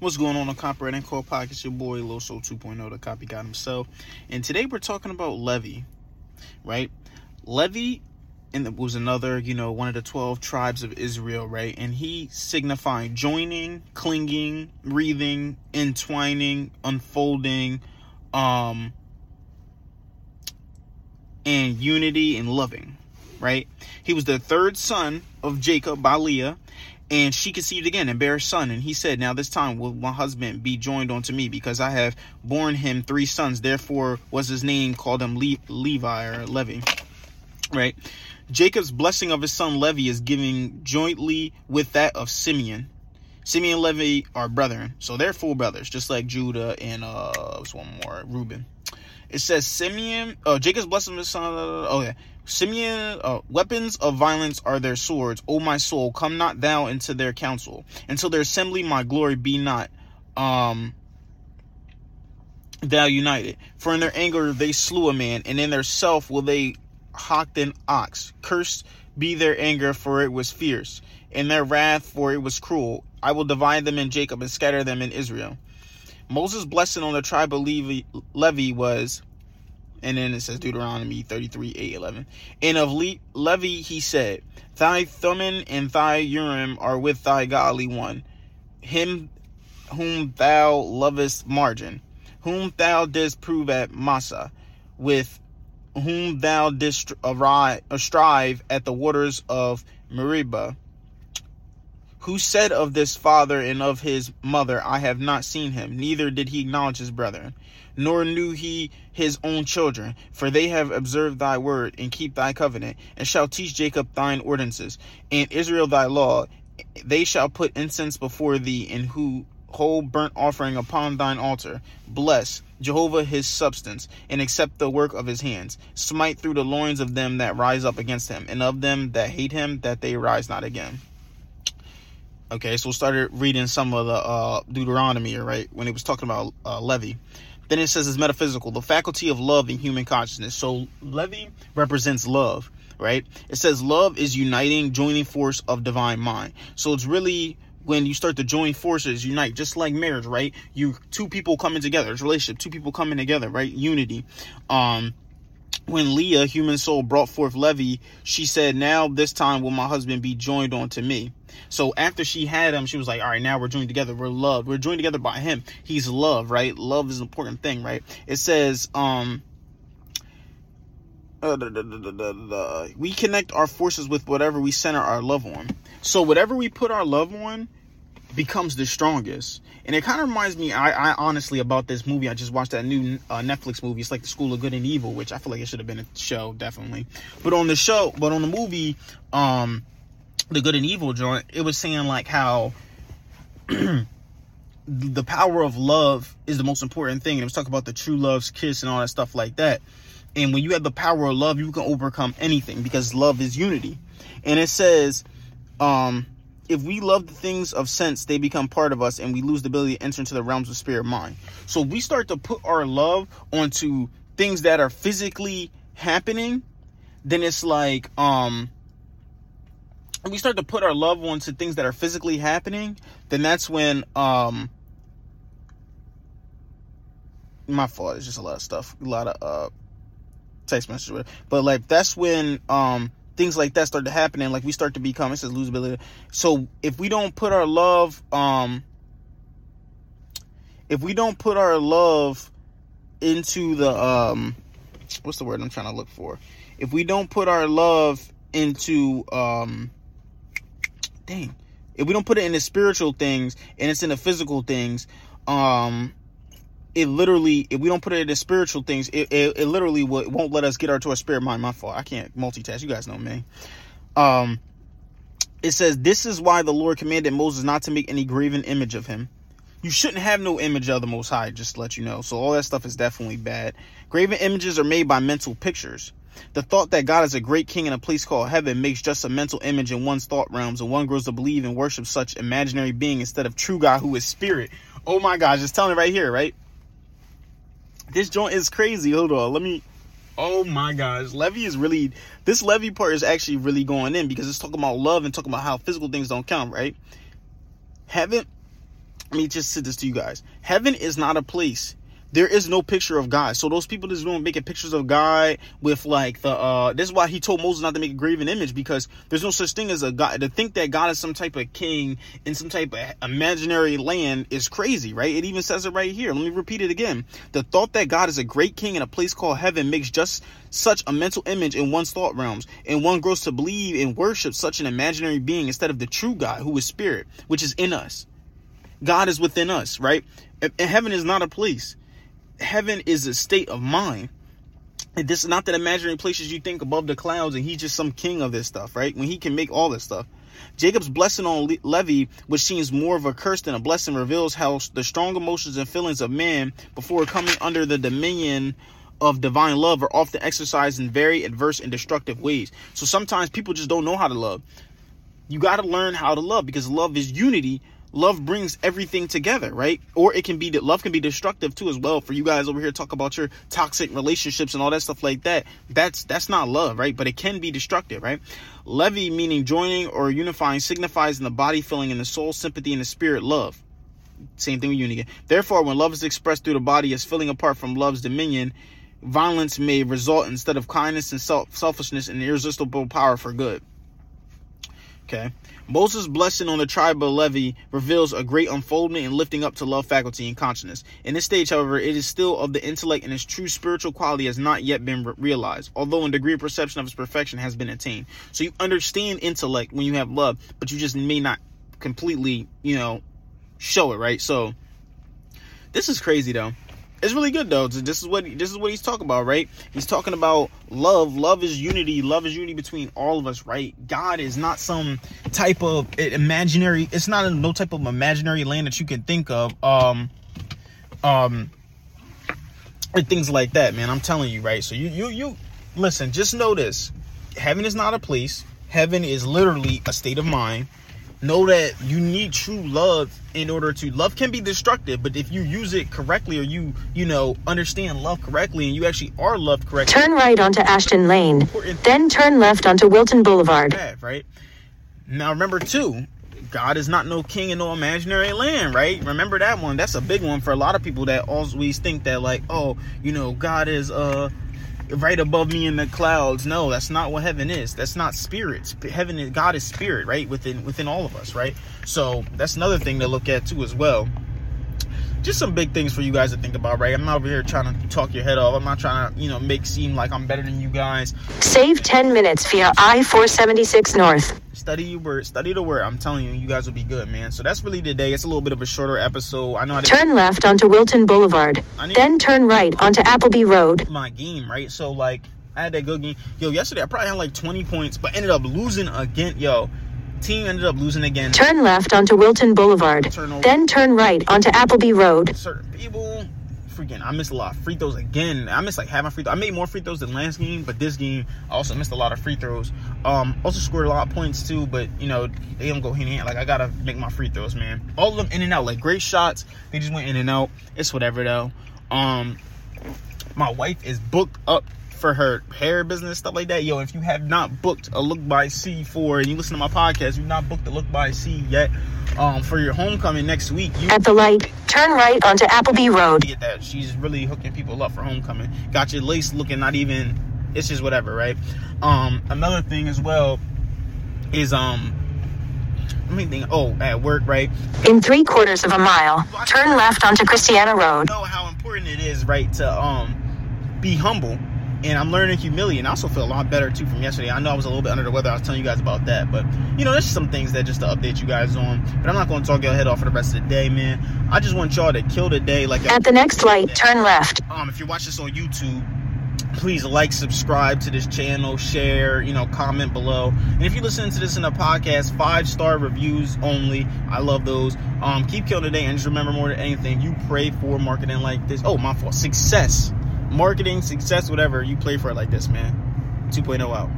What's going on, the Copyright and Core Pockets? Your boy Lil Soul 2.0, the copy got himself. And today we're talking about Levy, right? Levy and was another, you know, one of the 12 tribes of Israel, right? And he signified joining, clinging, breathing, entwining, unfolding, um, and unity and loving, right? He was the third son of Jacob by Leah, and she conceived again and bare a son. And he said, Now this time will my husband be joined unto me, because I have borne him three sons. Therefore was his name called him Le- Levi or Levi. Right? Jacob's blessing of his son Levi is given jointly with that of Simeon. Simeon and Levi are brethren, so they're full brothers, just like Judah and uh, one more, Reuben. It says Simeon, uh, Jacob's blessing of his son. Oh yeah, Simeon, uh, weapons of violence are their swords. O my soul, come not thou into their council. Until their assembly, my glory be not um, thou united. For in their anger they slew a man, and in their self will they hocked an ox. Cursed be their anger, for it was fierce, and their wrath, for it was cruel. I will divide them in Jacob and scatter them in Israel. Moses' blessing on the tribe of Levi, Levi was and then it says Deuteronomy 33, 8, 11. And of Le- Levi he said, Thy Thummim and thy Urim are with thy godly one, him whom thou lovest margin, whom thou didst prove at Massah, with whom thou didst arrive, strive at the waters of Meribah. Who said of this father and of his mother, I have not seen him, neither did he acknowledge his brethren nor knew he his own children, for they have observed thy word and keep thy covenant, and shall teach Jacob thine ordinances, and Israel thy law. They shall put incense before thee, and who hold burnt offering upon thine altar. Bless Jehovah his substance, and accept the work of his hands. Smite through the loins of them that rise up against him, and of them that hate him, that they rise not again. Okay, so started reading some of the uh, Deuteronomy, right, when it was talking about uh, Levi. Then it says it's metaphysical, the faculty of love in human consciousness. So Levy represents love, right? It says love is uniting, joining force of divine mind. So it's really when you start to join forces, unite, just like marriage, right? You two people coming together, it's relationship, two people coming together, right? Unity. Um, when Leah, human soul, brought forth Levi, she said, Now this time will my husband be joined unto me. So after she had him, she was like, All right, now we're joined together. We're loved. We're joined together by him. He's love, right? Love is an important thing, right? It says, um, uh, we connect our forces with whatever we center our love on. So whatever we put our love on, becomes the strongest. And it kind of reminds me, I, I, honestly, about this movie. I just watched that new uh, Netflix movie. It's like The School of Good and Evil, which I feel like it should have been a show, definitely. But on the show, but on the movie, um, The Good and Evil joint, it was saying like how the power of love is the most important thing. And it was talking about the true love's kiss and all that stuff like that. And when you have the power of love, you can overcome anything because love is unity. And it says, um, if we love the things of sense, they become part of us and we lose the ability to enter into the realms of spirit mind. So we start to put our love onto things that are physically happening, then it's like, um, we start to put our love onto things that are physically happening, then that's when, um, my fault. It's just a lot of stuff, a lot of, uh, text messages, but like, that's when, um, things like that start to happen and like we start to become it says losability so if we don't put our love um if we don't put our love into the um what's the word i'm trying to look for? If we don't put our love into um dang. If we don't put it in the spiritual things and it's in the physical things um it literally if we don't put it in spiritual things it, it, it literally will, won't let us get our to our spirit mind. My fault. I can't multitask. You guys know me. Um it says this is why the lord commanded moses not to make any graven image of him. You shouldn't have no image of the most high just to let you know. So all that stuff is definitely bad. Graven images are made by mental pictures. The thought that God is a great king in a place called heaven makes just a mental image in one's thought realms, and one grows to believe and worship such imaginary being instead of true God who is spirit. Oh my gosh, just telling it right here, right? This joint is crazy. Hold on. Let me. Oh my gosh. Levy is really. This Levy part is actually really going in because it's talking about love and talking about how physical things don't count, right? Heaven. let me just say this to you guys. Heaven is not a place there is no picture of God. So those people that's doing making pictures of God with like the uh this is why he told Moses not to make a graven image because there's no such thing as a God. To think that God is some type of king in some type of imaginary land is crazy, right? It even says it right here. Let me repeat it again. The thought that God is a great king in a place called heaven makes just such a mental image in one's thought realms, and one grows to believe and worship such an imaginary being instead of the true God who is spirit, which is in us. God is within us, right? And heaven is not a place heaven is a state of mind. And this is not that imaginary places you think above the clouds and he's just some king of this stuff, right? When he can make all this stuff. Jacob's blessing on Le- Levi, which seems more of a curse than a blessing, reveals how the strong emotions and feelings of man before coming under the dominion of divine love are often exercised in very adverse and destructive ways. So sometimes people just don't know how to love. You got to learn how to love because love is unity love brings everything together, right? Or it can be that love can be destructive too as well. For you guys over here talk about your toxic relationships and all that stuff like that. That's that's not love, right? But it can be destructive, right? Levy meaning joining or unifying signifies in the body feeling in the soul sympathy and the spirit love. Same thing with unity. Therefore, when love is expressed through the body as filling apart from love's dominion, violence may result instead of kindness and self selfishness and irresistible power for good. Okay. Moses' blessing on the tribe of Levi reveals a great unfoldment and lifting up to love faculty and consciousness. In this stage, however, it is still of the intellect and its true spiritual quality has not yet been re- realized, although a degree of perception of its perfection has been attained. So you understand intellect when you have love, but you just may not completely, you know, show it, right? So this is crazy though it's really good though. This is what this is what he's talking about, right? He's talking about love. Love is unity. Love is unity between all of us, right? God is not some type of imaginary. It's not no type of imaginary land that you can think of. Um, um, and things like that, man. I'm telling you, right? So you you you listen. Just know this: heaven is not a place. Heaven is literally a state of mind know that you need true love in order to love can be destructive but if you use it correctly or you you know understand love correctly and you actually are loved correctly turn right onto ashton lane then turn left onto wilton boulevard. Right? Now remember too god is not no king in no imaginary land right? Remember that one. That's a big one for a lot of people that always think that like oh you know god is uh right above me in the clouds. No, that's not what heaven is. That's not spirits. Heaven is God is spirit, right? Within within all of us, right? So that's another thing to look at too as well. Just some big things for you guys to think about, right? I'm not over here trying to talk your head off. I'm not trying to, you know, make seem like I'm better than you guys. Save 10 minutes via I-476 North. Study your word. Study the word. I'm telling you, you guys will be good, man. So that's really today. It's a little bit of a shorter episode. I know. How to turn left onto Wilton Boulevard. Then turn right onto Appleby Road. My game, right? So like, I had that good game. Yo, yesterday I probably had like 20 points, but ended up losing again. Yo, team ended up losing again. Turn left onto Wilton Boulevard. Then turn right onto Appleby Road. Certain people, freaking, I missed a lot of free throws again. I missed like half my free throws. I made more free throws than last game, but this game I also missed a lot of free throws. Um, also scored a lot of points too, but you know they don't go hand in hand. Like I gotta make my free throws, man. All of them in and out, like great shots. They just went in and out. It's whatever though. Um, my wife is booked up for her hair business, stuff like that. Yo, if you have not booked a look by C for and you listen to my podcast, you've not booked a look by C yet. Um, for your homecoming next week. You At the light, turn right onto Appleby Road. Get that? She's really hooking people up for homecoming. Got your lace looking not even. It's just whatever, right? Um, another thing as well is um. Let me think. Oh, at work, right? In three quarters of a mile, turn left onto Christiana Road. You know how important it is, right, to um be humble and I'm learning humility, and I also feel a lot better too from yesterday. I know I was a little bit under the weather. I was telling you guys about that, but you know, there's some things that just to update you guys on. But I'm not going to talk your head off for the rest of the day, man. I just want y'all to kill the day. Like at the next light, turn left. Um, if you watch this on YouTube, please like, subscribe to this channel, share, you know, comment below. And if you're listening to this in a podcast, five star reviews only. I love those. Um, keep killing the day, and just remember more than anything, you pray for marketing like this. Oh, my fault. Success marketing, success, whatever, you play for it like this, man. 2.0 out.